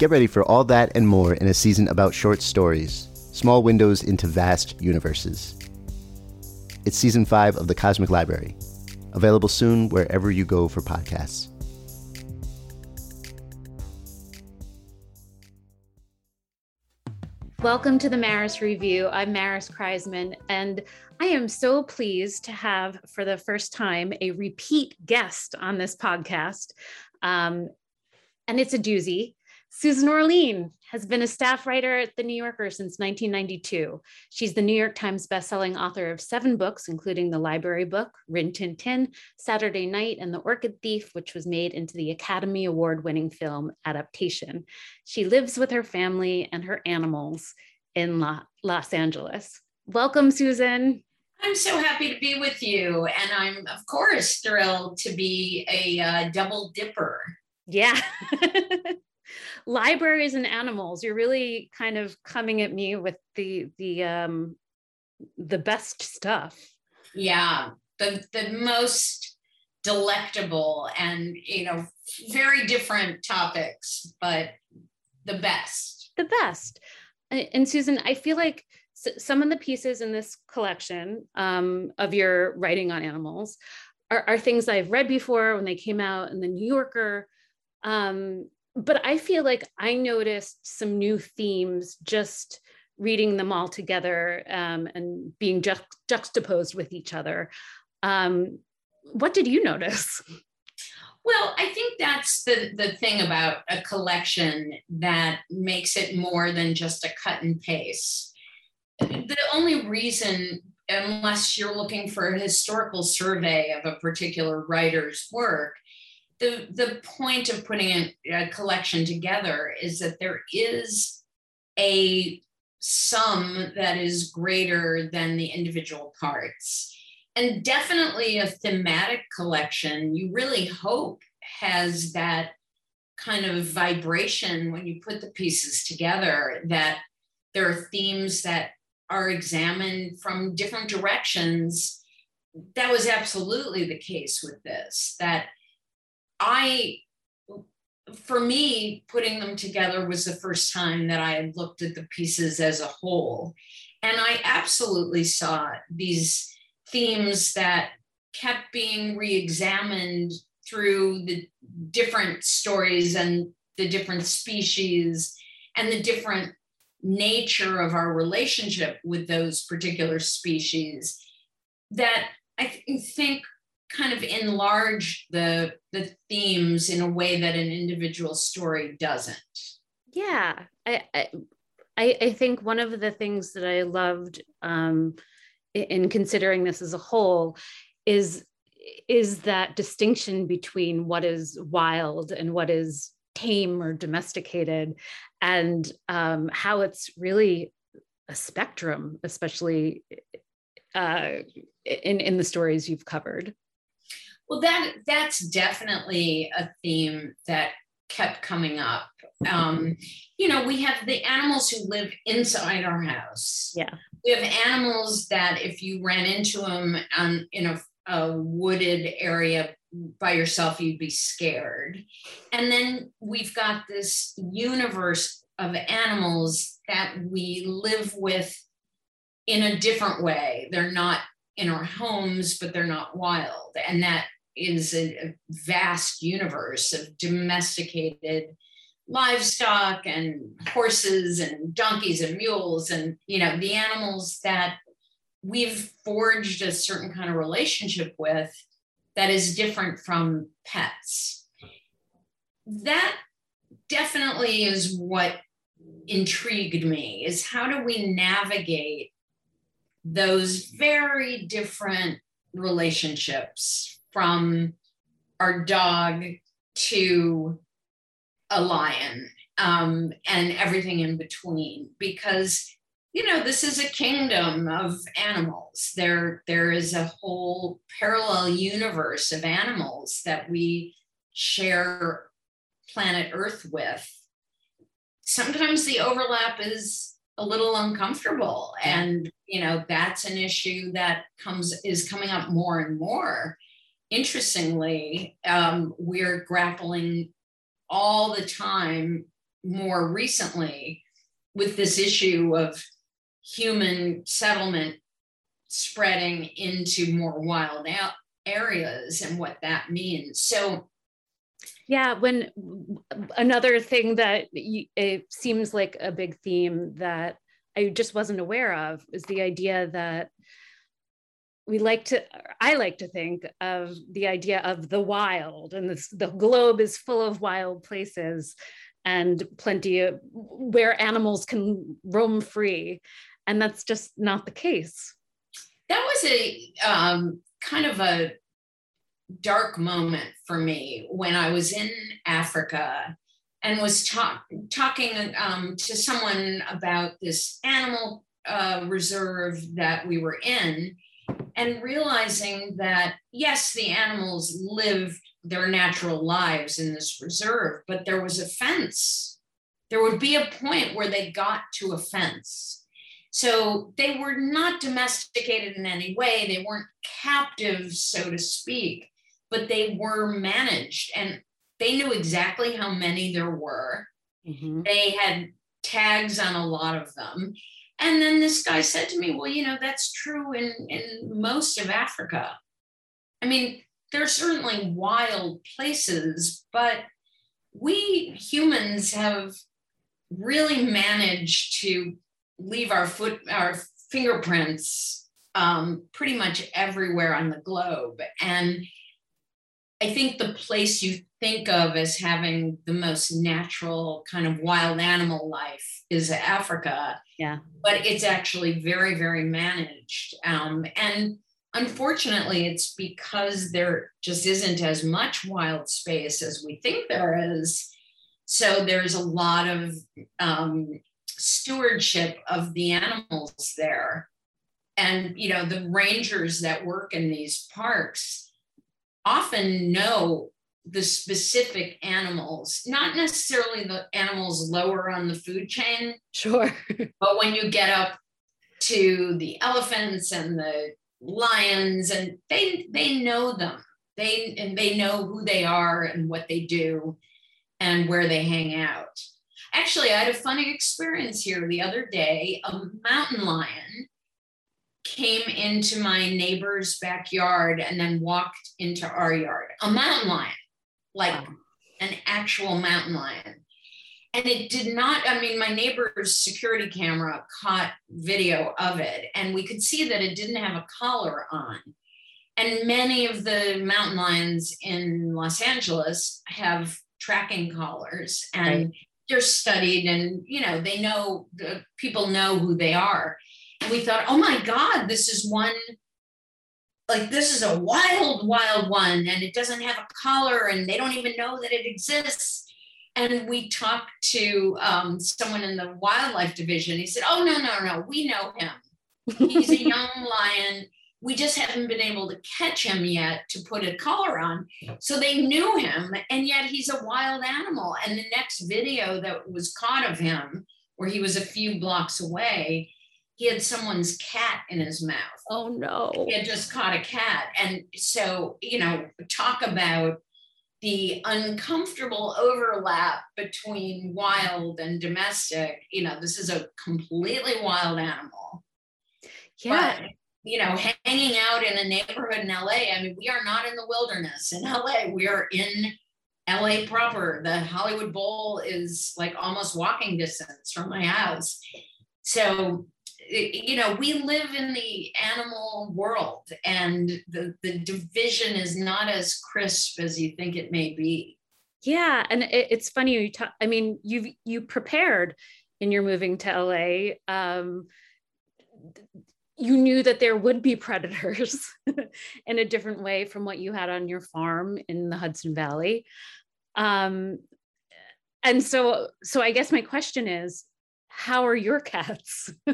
Get ready for all that and more in a season about short stories, small windows into vast universes. It's season five of The Cosmic Library, available soon wherever you go for podcasts. Welcome to the Maris Review. I'm Maris Kreisman, and I am so pleased to have, for the first time, a repeat guest on this podcast. Um, and it's a doozy. Susan Orlean has been a staff writer at The New Yorker since 1992. She's the New York Times bestselling author of seven books, including the library book, Rin Tin Tin, Saturday Night, and The Orchid Thief, which was made into the Academy Award winning film adaptation. She lives with her family and her animals in La- Los Angeles. Welcome, Susan. I'm so happy to be with you. And I'm, of course, thrilled to be a uh, double dipper. Yeah. libraries and animals you're really kind of coming at me with the the um the best stuff. Yeah the the most delectable and you know very different topics but the best. The best. And susan i feel like some of the pieces in this collection um, of your writing on animals are, are, things I've read before when they came out in the New Yorker. Um, but I feel like I noticed some new themes just reading them all together um, and being ju- juxtaposed with each other. Um, what did you notice? Well, I think that's the, the thing about a collection that makes it more than just a cut and paste. The only reason, unless you're looking for a historical survey of a particular writer's work, the the point of putting a, a collection together is that there is a sum that is greater than the individual parts. And definitely a thematic collection you really hope has that kind of vibration when you put the pieces together that there are themes that are examined from different directions. That was absolutely the case with this that I, for me, putting them together was the first time that I had looked at the pieces as a whole. And I absolutely saw these themes that kept being re examined through the different stories and the different species and the different nature of our relationship with those particular species that I think kind of enlarge the the themes in a way that an individual story doesn't. Yeah i i i think one of the things that i loved um in considering this as a whole is is that distinction between what is wild and what is tame or domesticated and um, how it's really a spectrum especially uh, in in the stories you've covered well, that that's definitely a theme that kept coming up. Um, you know, we have the animals who live inside our house. Yeah. we have animals that if you ran into them on, in a, a wooded area by yourself, you'd be scared. And then we've got this universe of animals that we live with in a different way. They're not in our homes, but they're not wild. And that is a, vast universe of domesticated livestock and horses and donkeys and mules and you know the animals that we've forged a certain kind of relationship with that is different from pets. That definitely is what intrigued me is how do we navigate those very different relationships from our dog to a lion um, and everything in between. Because you know this is a kingdom of animals. There there is a whole parallel universe of animals that we share planet earth with. Sometimes the overlap is a little uncomfortable and you know that's an issue that comes is coming up more and more interestingly um, we're grappling all the time more recently with this issue of human settlement spreading into more wild areas and what that means. So, yeah, when another thing that it seems like a big theme that I just wasn't aware of is the idea that we like to i like to think of the idea of the wild and this, the globe is full of wild places and plenty of where animals can roam free and that's just not the case. That was a um, kind of a dark moment for me when i was in africa and was talk, talking um, to someone about this animal uh, reserve that we were in and realizing that yes the animals lived their natural lives in this reserve but there was a fence. There would be a point where they got to a fence. So they were not domesticated in any way. They weren't captive so to speak but they were managed and they knew exactly how many there were. Mm-hmm. they had tags on a lot of them and then this guy said to me, Well, you know, that's true in, in most of Africa. I mean, there are certainly wild places, but we humans have really managed to leave our foot, our fingerprints um, pretty much everywhere on the globe. And I think the place you think of as having the most natural kind of wild animal life is Africa. Yeah. But it's actually very, very managed. Um, and unfortunately, it's because there just isn't as much wild space as we think there is. So there's a lot of um, stewardship of the animals there. And, you know, the rangers that work in these parks often know the specific animals, not necessarily the animals lower on the food chain. Sure. but when you get up to the elephants and the lions and they they know them. They and they know who they are and what they do and where they hang out. Actually, I had a funny experience here the other day. A mountain lion came into my neighbor's backyard and then walked into our yard. A mountain lion, like an actual mountain lion. And it did not, I mean, my neighbor's security camera caught video of it, and we could see that it didn't have a collar on. And many of the mountain lions in Los Angeles have tracking collars and right. they're studied and you know they know the people know who they are and we thought, oh my God, this is one, like this is a wild, wild one, and it doesn't have a collar, and they don't even know that it exists. And we talked to um, someone in the wildlife division. He said, oh, no, no, no, we know him. He's a young lion. We just haven't been able to catch him yet to put a collar on. So they knew him, and yet he's a wild animal. And the next video that was caught of him, where he was a few blocks away, he had someone's cat in his mouth. Oh no. He had just caught a cat. And so, you know, talk about the uncomfortable overlap between wild and domestic. You know, this is a completely wild animal. Yeah. But, you know, hanging out in a neighborhood in LA, I mean, we are not in the wilderness in LA. We are in LA proper. The Hollywood Bowl is like almost walking distance from my house. So you know, we live in the animal world and the, the division is not as crisp as you think it may be. Yeah. And it, it's funny. You talk, I mean, you've, you prepared in your moving to LA. Um, you knew that there would be predators in a different way from what you had on your farm in the Hudson Valley. Um, and so, so I guess my question is, how are your cats?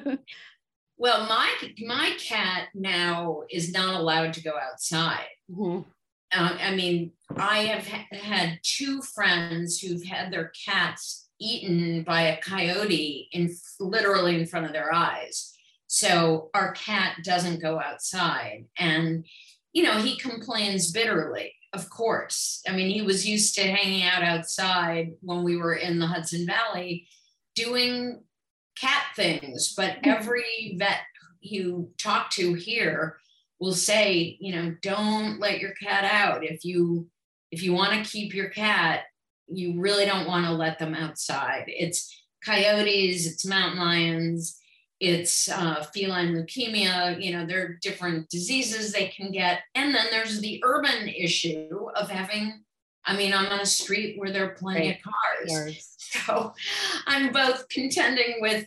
well, my my cat now is not allowed to go outside. Mm-hmm. Uh, I mean, I have ha- had two friends who've had their cats eaten by a coyote in literally in front of their eyes. So our cat doesn't go outside, and you know he complains bitterly. Of course, I mean he was used to hanging out outside when we were in the Hudson Valley, doing cat things, but hmm. every vet you talk to here will say, you know, don't let your cat out. If you if you want to keep your cat, you really don't want to let them outside. It's coyotes, it's mountain lions, it's uh, feline leukemia. You know, there are different diseases they can get, and then there's the urban issue of having. I mean, I'm on a street where there are plenty right. of cars. So I'm both contending with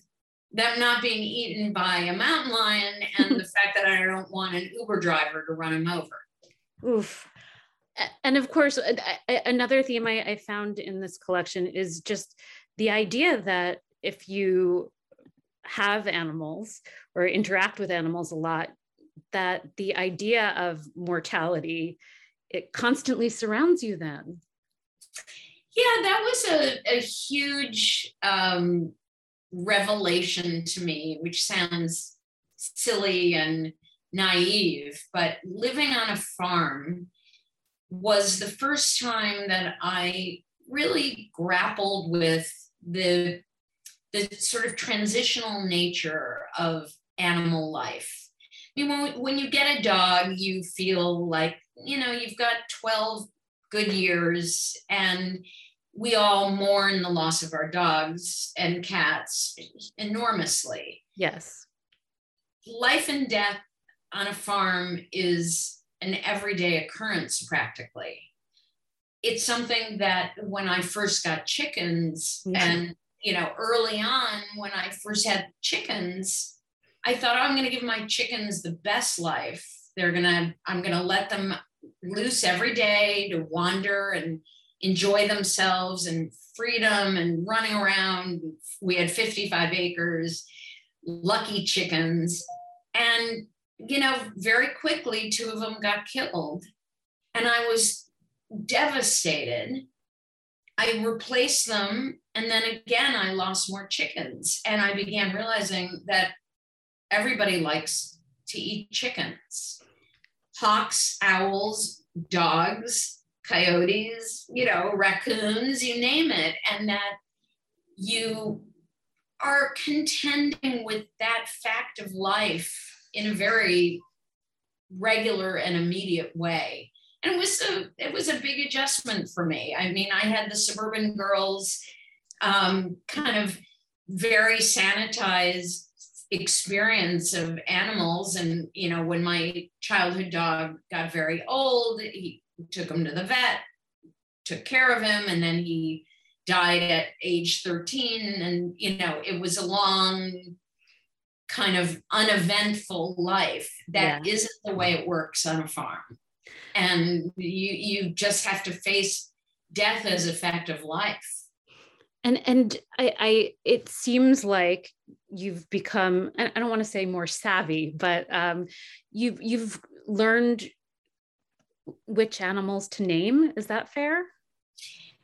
them not being eaten by a mountain lion and the fact that I don't want an Uber driver to run him over. Oof. And of course, another theme I, I found in this collection is just the idea that if you have animals or interact with animals a lot, that the idea of mortality it constantly surrounds you then yeah that was a, a huge um, revelation to me, which sounds silly and naive, but living on a farm was the first time that I really grappled with the the sort of transitional nature of animal life. I mean, when, when you get a dog, you feel like, you know, you've got 12 good years and we all mourn the loss of our dogs and cats enormously. Yes. Life and death on a farm is an everyday occurrence practically. It's something that when I first got chickens mm-hmm. and you know early on when I first had chickens I thought oh, I'm going to give my chickens the best life. They're going to I'm going to let them loose every day to wander and enjoy themselves and freedom and running around. We had 55 acres, lucky chickens. And, you know, very quickly, two of them got killed. And I was devastated. I replaced them. And then again, I lost more chickens. And I began realizing that everybody likes to eat chickens hawks, owls, dogs, coyotes, you know, raccoons, you name it, and that you are contending with that fact of life in a very regular and immediate way. And it was a it was a big adjustment for me. I mean, I had the suburban girls um, kind of very sanitized experience of animals and you know when my childhood dog got very old he took him to the vet, took care of him, and then he died at age 13. And, you know, it was a long, kind of uneventful life that yeah. not the way it works on a farm. And you you just have to face death as a fact of life. And and I, I it seems like you've become I don't want to say more savvy, but um, you've you've learned which animals to name. Is that fair?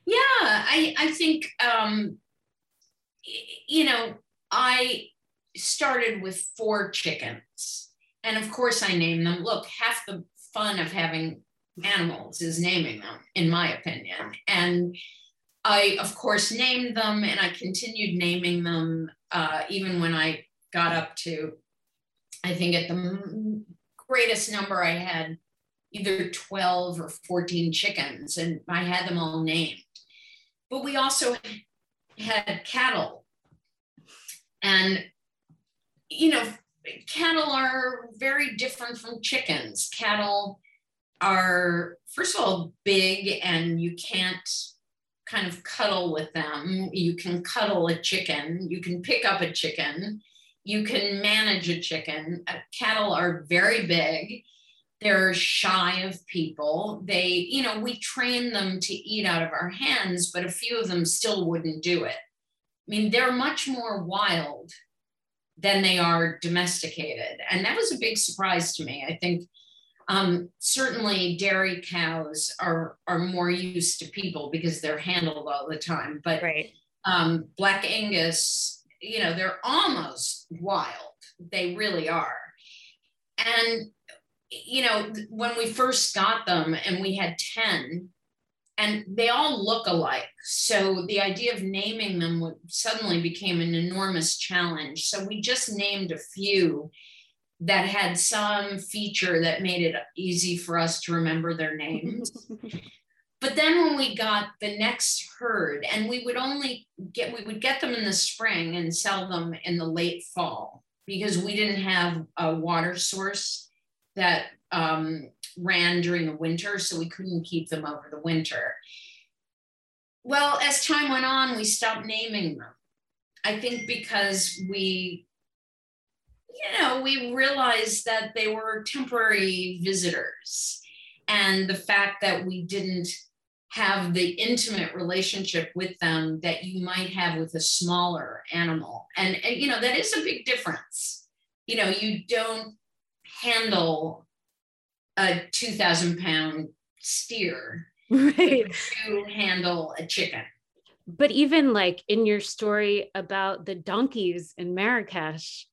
Yeah, I, I think, um, you know, I started with four chickens. And of course, I named them. Look, half the fun of having animals is naming them, in my opinion. And I, of course, named them and I continued naming them uh, even when I got up to, I think at the greatest number I had either 12 or 14 chickens, and I had them all named. But we also had cattle. And, you know, cattle are very different from chickens. Cattle are, first of all, big and you can't kind of cuddle with them. You can cuddle a chicken, you can pick up a chicken, you can manage a chicken. Uh, cattle are very big. They're shy of people. They, you know, we train them to eat out of our hands, but a few of them still wouldn't do it. I mean, they're much more wild than they are domesticated. And that was a big surprise to me. I think um, certainly dairy cows are, are more used to people because they're handled all the time. But right. um, Black Angus, you know, they're almost wild. They really are. And, you know, when we first got them and we had 10, and they all look alike. So the idea of naming them suddenly became an enormous challenge. So we just named a few that had some feature that made it easy for us to remember their names. but then when we got the next herd, and we would only get we would get them in the spring and sell them in the late fall because we didn't have a water source that um, ran during the winter, so we couldn't keep them over the winter. Well, as time went on, we stopped naming them. I think because we, you know, we realized that they were temporary visitors. And the fact that we didn't have the intimate relationship with them that you might have with a smaller animal. And, and you know, that is a big difference. You know, you don't handle a 2000 pound steer right to handle a chicken but even like in your story about the donkeys in marrakesh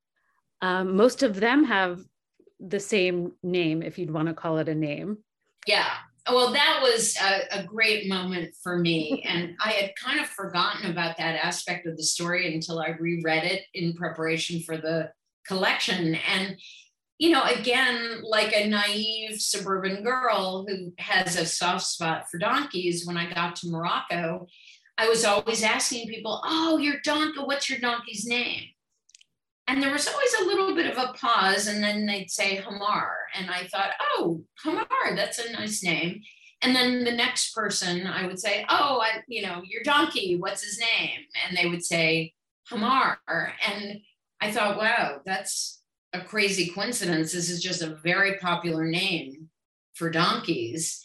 um, most of them have the same name if you'd want to call it a name. Yeah. Well that was a, a great moment for me. And i had kind of forgotten about that aspect of the story until i reread it in preparation for the collection. And you know, again, like a naive suburban girl who has a soft spot for donkeys, when I got to Morocco, I was always asking people, Oh, your donkey, what's your donkey's name? And there was always a little bit of a pause, and then they'd say Hamar. And I thought, Oh, Hamar, that's a nice name. And then the next person, I would say, Oh, I, you know, your donkey, what's his name? And they would say Hamar. And I thought, wow, that's a crazy coincidence. This is just a very popular name for donkeys.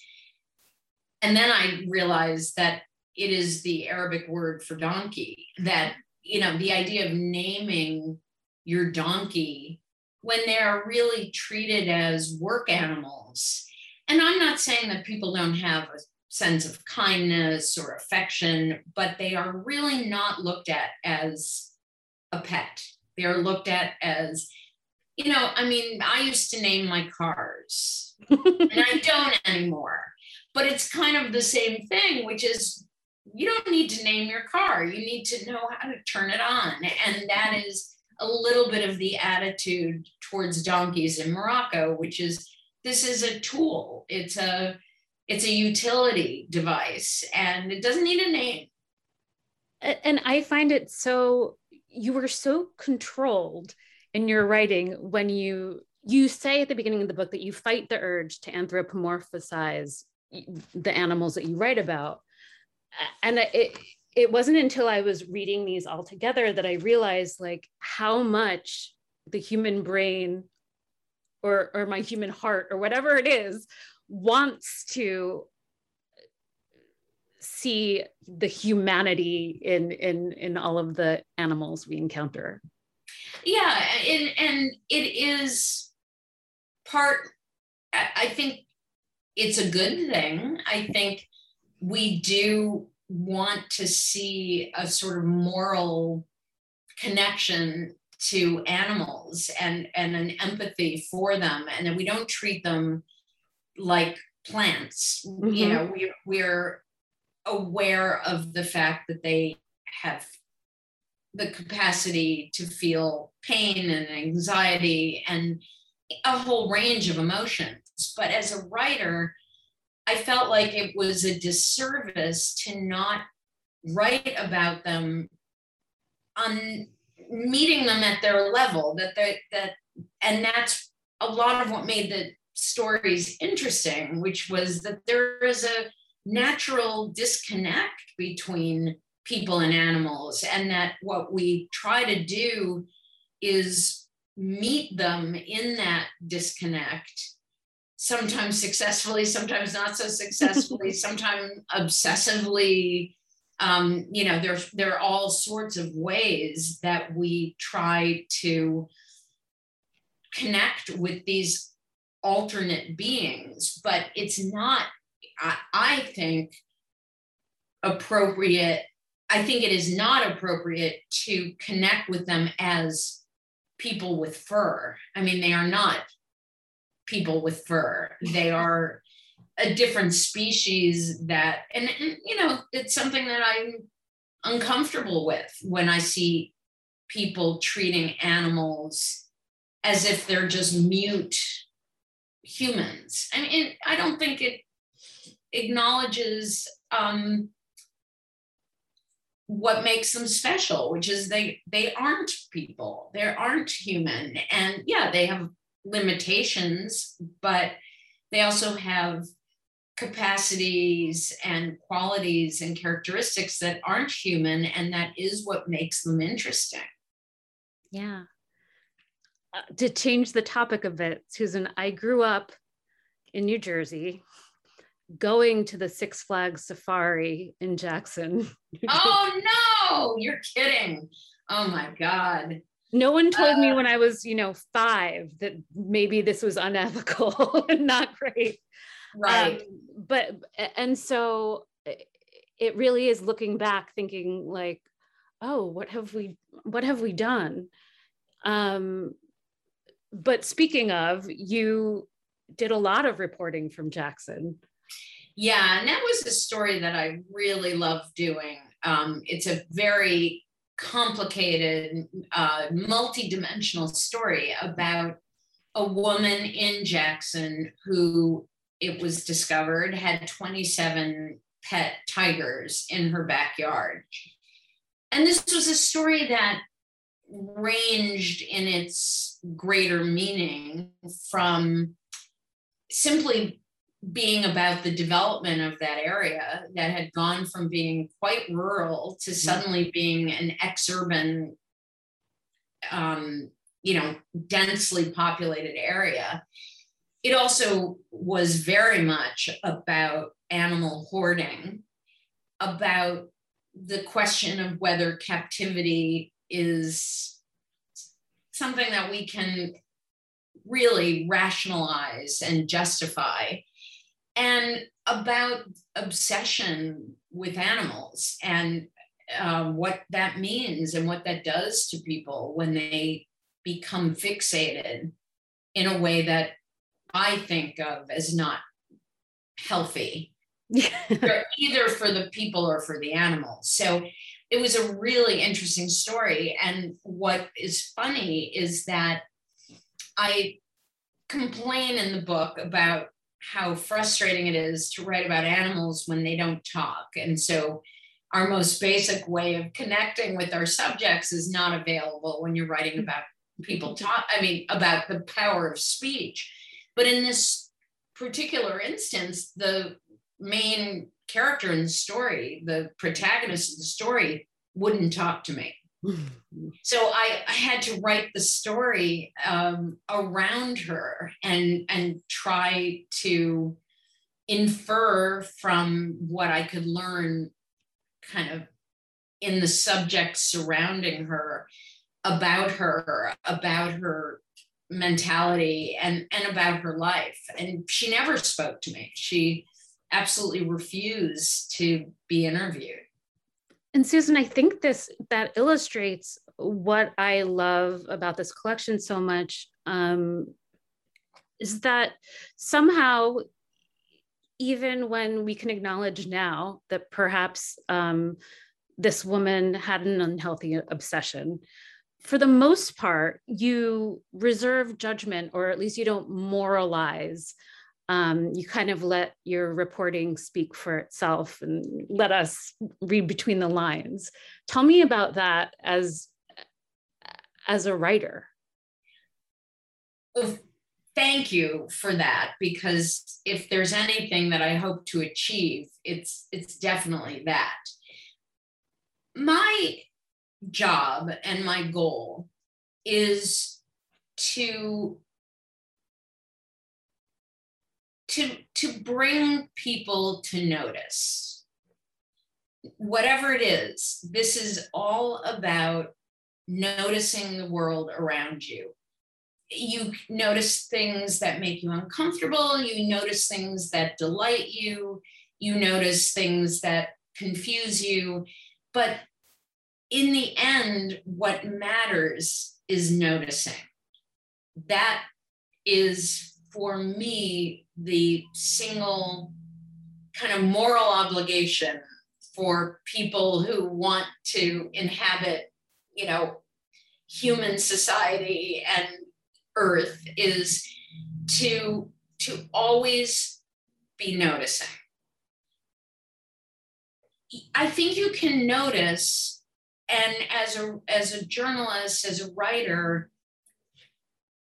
And then I realized that it is the Arabic word for donkey, that, you know, the idea of naming your donkey when they're really treated as work animals. And I'm not saying that people don't have a sense of kindness or affection, but they are really not looked at as a pet. They are looked at as you know, I mean, I used to name my cars and I don't anymore. But it's kind of the same thing, which is you don't need to name your car. You need to know how to turn it on. And that is a little bit of the attitude towards donkeys in Morocco, which is this is a tool. It's a it's a utility device and it doesn't need a name. And I find it so you were so controlled in your writing when you you say at the beginning of the book that you fight the urge to anthropomorphize the animals that you write about and it it wasn't until i was reading these all together that i realized like how much the human brain or or my human heart or whatever it is wants to see the humanity in in in all of the animals we encounter. Yeah and, and it is part i think it's a good thing. I think we do want to see a sort of moral connection to animals and and an empathy for them and that we don't treat them like plants mm-hmm. you know we, we're aware of the fact that they have the capacity to feel pain and anxiety and a whole range of emotions but as a writer i felt like it was a disservice to not write about them on meeting them at their level that they that and that's a lot of what made the stories interesting which was that there is a natural disconnect between people and animals and that what we try to do is meet them in that disconnect sometimes successfully sometimes not so successfully sometimes obsessively um, you know, there, there are all sorts of ways that we try to connect with these alternate beings, but it's not, I, I think, appropriate. I think it is not appropriate to connect with them as people with fur. I mean, they are not people with fur. They are a different species that and, and, you know it's something that i'm uncomfortable with when i see people treating animals as if they're just mute humans. I mean, i don't think it acknowledges um, what makes them special which is they they aren't people. They aren't human. And yeah they have limitations but they also have capacities and qualities and characteristics that aren't human and that is what makes them interesting. Yeah. Uh, to change the topic a bit susan i grew up in new jersey going to the six flags safari in jackson. Oh no! You're kidding. Oh my god no one told uh, me when i was you know five that maybe this was unethical and not great. Right. um, but and so it really is looking back thinking like oh what have we what have we done? Um but speaking of you did a lot of reporting from jackson. Yeah and that was a story that i really love doing. Um, it's a very complicated uh, multi-dimensional story about a woman in jackson who it was discovered, had 27 pet tigers in her backyard. And this was a story that ranged in its greater meaning from simply being about the development of that area that had gone from being quite rural to mm-hmm. suddenly being an exurban um, you know densely populated area it also was very much about animal hoarding, about the question of whether captivity is something that we can really rationalize and justify, and about obsession with animals and uh, what that means and what that does to people when they become fixated in a way that I think of as not healthy, either for the people or for the animals. So it was a really interesting story. And what is funny is that I complain in the book about how frustrating it is to write about animals when they don't talk. And so our most basic way of connecting with our subjects is not available when you're writing about people talk i mean about the power of speech but in this particular instance, the main character in the story, the protagonist of the story, wouldn't talk to me. So I, I, had to write the story um, around her and and try to infer from what I could learn kind of in the subject surrounding her about her about her mentality and and about her life. And she never spoke to me. She absolutely refused to be interviewed and susan i think this that illustrates what I love about this collection so much um, is that somehow, even when we can acknowledge now that perhaps um, this woman had an unhealthy obsession, for the most part, you reserve judgment, or at least you don't moralize. Um, you kind of let your reporting speak for itself and let us read between the lines. Tell me about that as as a writer. Thank you for that because if there's anything that I hope to achieve, it's it's definitely that. My job and my goal is to to to bring people to notice whatever it is this is all about noticing the world around you you notice things that make you uncomfortable you notice things that delight you you notice things that confuse you but in the end, what matters is noticing. That is for me the single kind of moral obligation for people who want to inhabit, you know, human society and earth is to to always be noticing. I think you can notice and as a as a journalist as a writer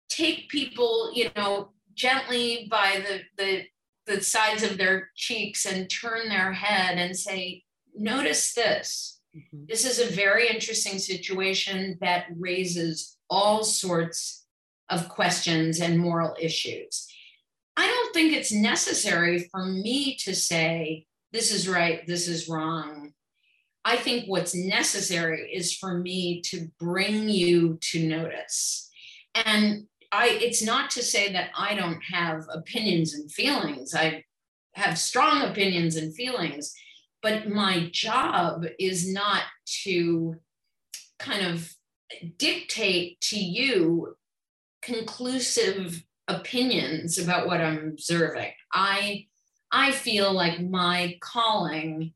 take people you know gently by the the the sides of their cheeks and turn their head and say notice this mm-hmm. this is a very interesting situation that raises all sorts of questions and moral issues i don't think it's necessary for me to say this is right this is wrong I think what's necessary is for me to bring you to notice. And I it's not to say that I don't have opinions and feelings. I have strong opinions and feelings, but my job is not to kind of dictate to you conclusive opinions about what I'm observing. I I feel like my calling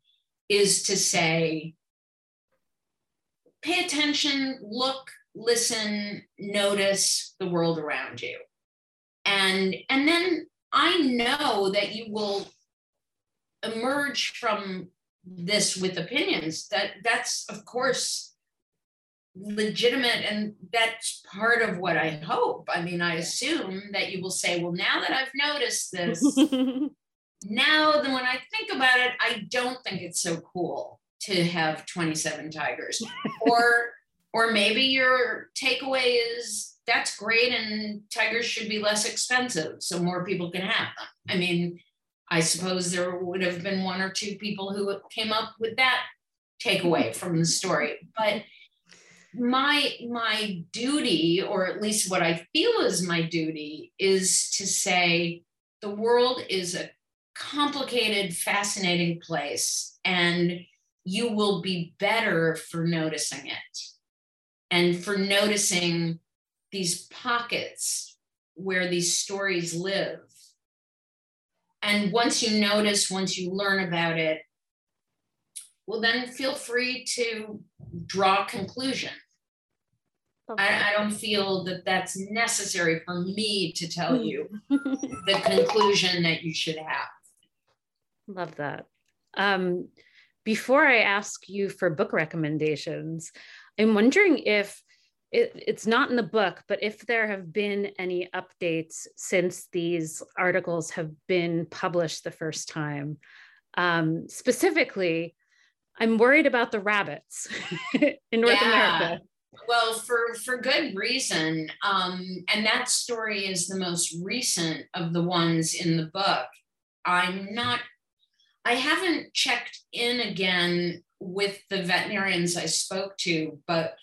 is to say, pay attention, look, listen, notice the world around you. And, and then I know that you will emerge from this with opinions that that's of course legitimate and that's part of what i hope i mean i assume that you will say well now that i've noticed this now then when I think about it, I don't think it's so cool to have 27 tigers. or or maybe your takeaway is that's great and tigers should be less expensive so more people can have them. I mean, I suppose there would have been one or two people who came up with that takeaway from the story, but my my duty or at least what I feel is my duty is to say the world is a complicated, fascinating place, and you will be better for noticing it and for noticing these pockets where these stories live. And once you notice, once you learn about it, well, then feel free to draw a conclusion. I, I, don't feel that that's necessary for me to tell you the conclusion that you should have. Love that. Um, before I ask you for book recommendations, I'm wondering if it, it's not in the book, but if there have been any updates since these articles have been published the first time. Um, specifically, I'm worried about the rabbits in North yeah. America. Well, for for good reason, um, and that story is the most recent of the ones in the book. I'm not I haven't checked in again with the veterinarians I spoke to, but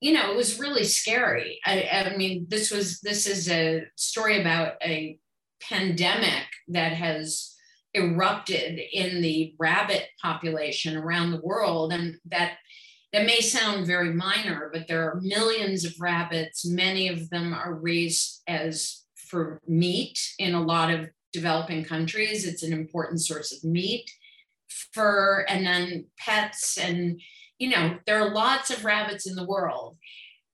you know, it was really scary. I, I mean, this was this is a story about a pandemic that has erupted in the rabbit population around the world, and that that may sound very minor, but there are millions of rabbits. Many of them are raised as for meat in a lot of developing countries. It's an important source of meat, fur, and then pets. And, you know, there are lots of rabbits in the world.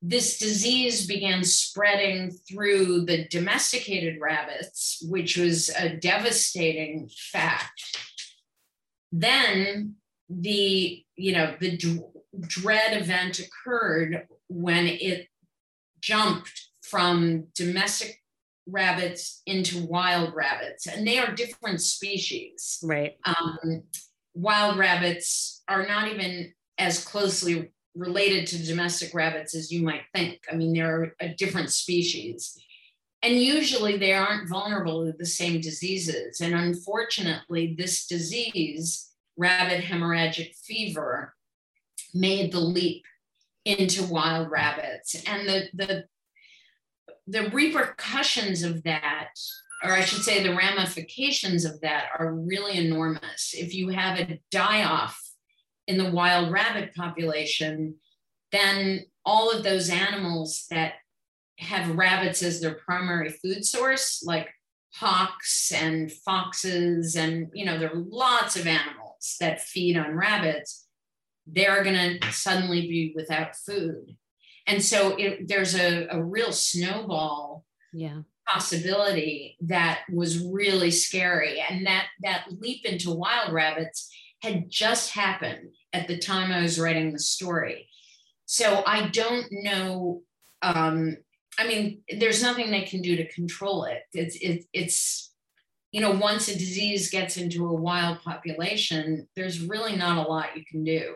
This disease began spreading through the domesticated rabbits, which was a devastating fact. Then the, you know, the dread event occurred when it jumped from domestic rabbits into wild rabbits, and they are different species. Right. Um, wild rabbits are not even as closely related to domestic rabbits as you might think. I mean, they're a different species. And usually they aren't vulnerable to the same diseases. And unfortunately, this disease, rabbit hemorrhagic fever, made the leap into wild rabbits. And the, the, the repercussions of that, or I should say, the ramifications of that are really enormous. If you have a die off in the wild rabbit population, then all of those animals that have rabbits as their primary food source, like hawks and foxes, and you know, there are lots of animals that feed on rabbits they're going to suddenly be without food. And so it, there's a, a real snowball yeah. Possibility that was really scary. And that, that leap into wild rabbits had just happened at the time I was writing the story. So I don't know. Um, I mean, there's nothing they can do to control it. It's, it, it's, you know, once a disease gets into a wild population, there's really not a lot you can do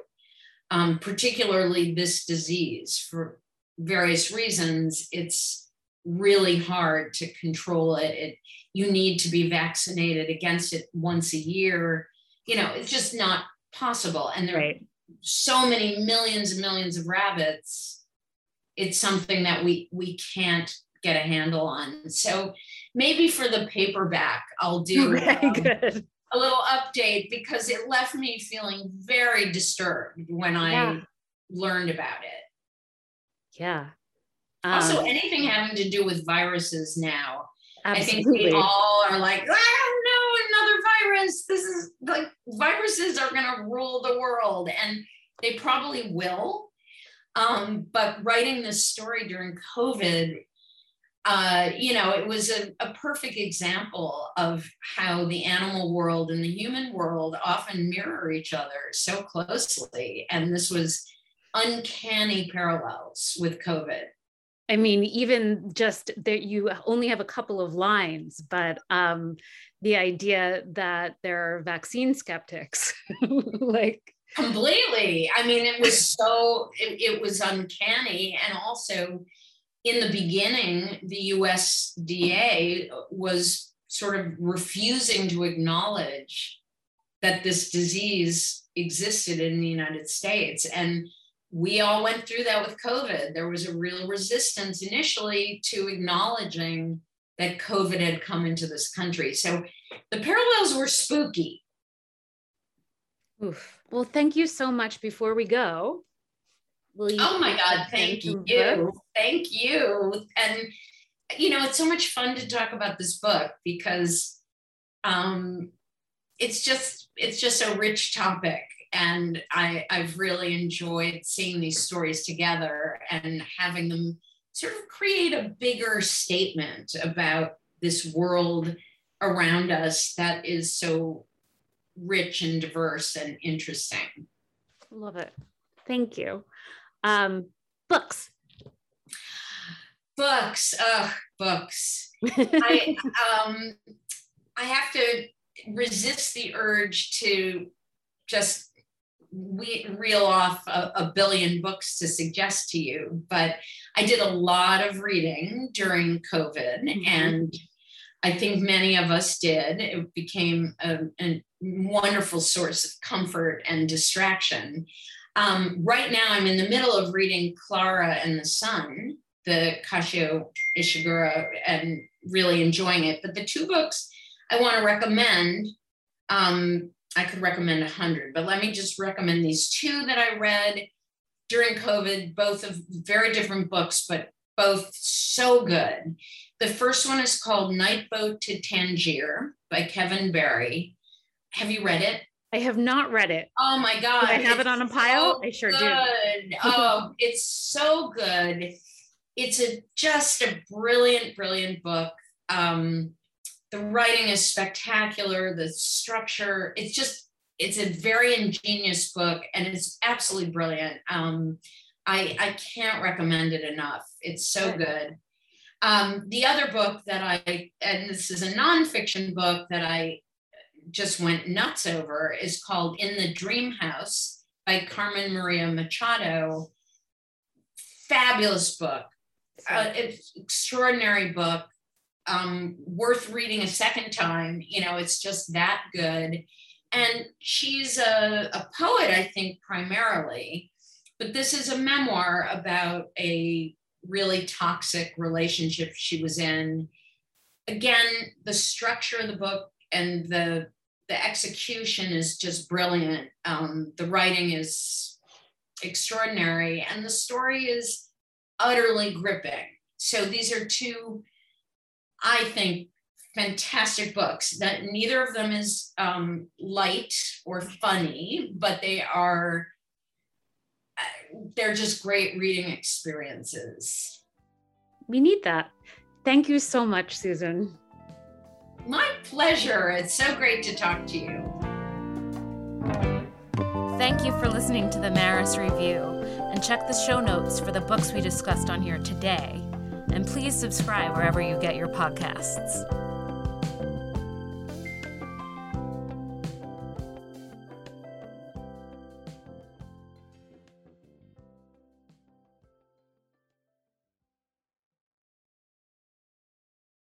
um, particularly this disease for various reasons it's really hard to control it. it you need to be vaccinated against it once a year you know it's just not possible and there right. are so many millions and millions of rabbits it's something that we we can't get a handle on so maybe for the paperback i'll do um, a little update because it left me feeling very disturbed when yeah. I learned about it. Yeah. Um, also, anything having to do with viruses now. Absolutely. I think we all are like, oh no, another virus. This is like viruses are going to rule the world, and they probably will. Um, but writing this story during COVID uh, you know, it was a, a, perfect example of how the animal world and the human world often mirror each other so closely. And this was uncanny parallels with COVID. I mean, even just that you only have a couple of lines, but um, the idea that there are vaccine skeptics, like completely. I mean, it was so, it, it was uncanny. And also, in the beginning, the USDA was sort of refusing to acknowledge that this disease existed in the United States. And we all went through that with COVID. There was a real resistance initially to acknowledging that COVID had come into this country. So the parallels were spooky. Oof. Well, thank you so much. Before we go, oh my God, thank you. Thank you. And, you know, it's so much fun to talk about this book because um, it's just, it's just a rich topic. And I, I've really enjoyed seeing these stories together and having them sort of create a bigger statement about this world around us that is so rich and diverse and interesting. Love it. Thank you. Um, books. Books. Ugh, books. I um, I have to resist the urge to just we reel off a, a, billion books to suggest to you, but I did a lot of reading during COVID, mm-hmm. and I think many of us did. It became a, a wonderful source of comfort and distraction. Um, right now, I'm in the middle of reading Klara and the Sun, the Kazuo Ishiguro, and really enjoying it. But the two books I want to recommend, um, I could recommend a hundred, but let me just recommend these two that I read. during COVID, both of very different books, but both so good. The first one is called Night Boat to Tangier by Kevin Barry. Have you read it? I have not read it. Oh my God. Do I have it on a pile? So I sure good. do. oh, it's so good. It's a just a brilliant, brilliant book. Um, the writing is spectacular. The structure, it's just, it's a very ingenious book and it's absolutely brilliant. Um, I, I can't recommend it enough. It's so good. Um, the other book that I, and this is a nonfiction book that I just went nuts over, is called In the Dream House by Carmen Maria Machado. Fabulous book, uh, extraordinary book, um, worth reading a second time. You know, it's just that good. And she's a, a poet, I think, primarily, but this is a memoir about a really toxic relationship she was in. Again, the structure of the book and the the execution is just brilliant. Um, the writing is extraordinary, and the story is utterly gripping. So these are two, I think, fantastic books. That neither of them is um, light or funny, but they are they're just great reading experiences. We need that. Thank you so much, Susan. My pleasure. It's so great to talk to you. Thank you for listening to the Maris Review, and check the show notes for the books we discussed on here today. And please subscribe wherever you get your podcasts.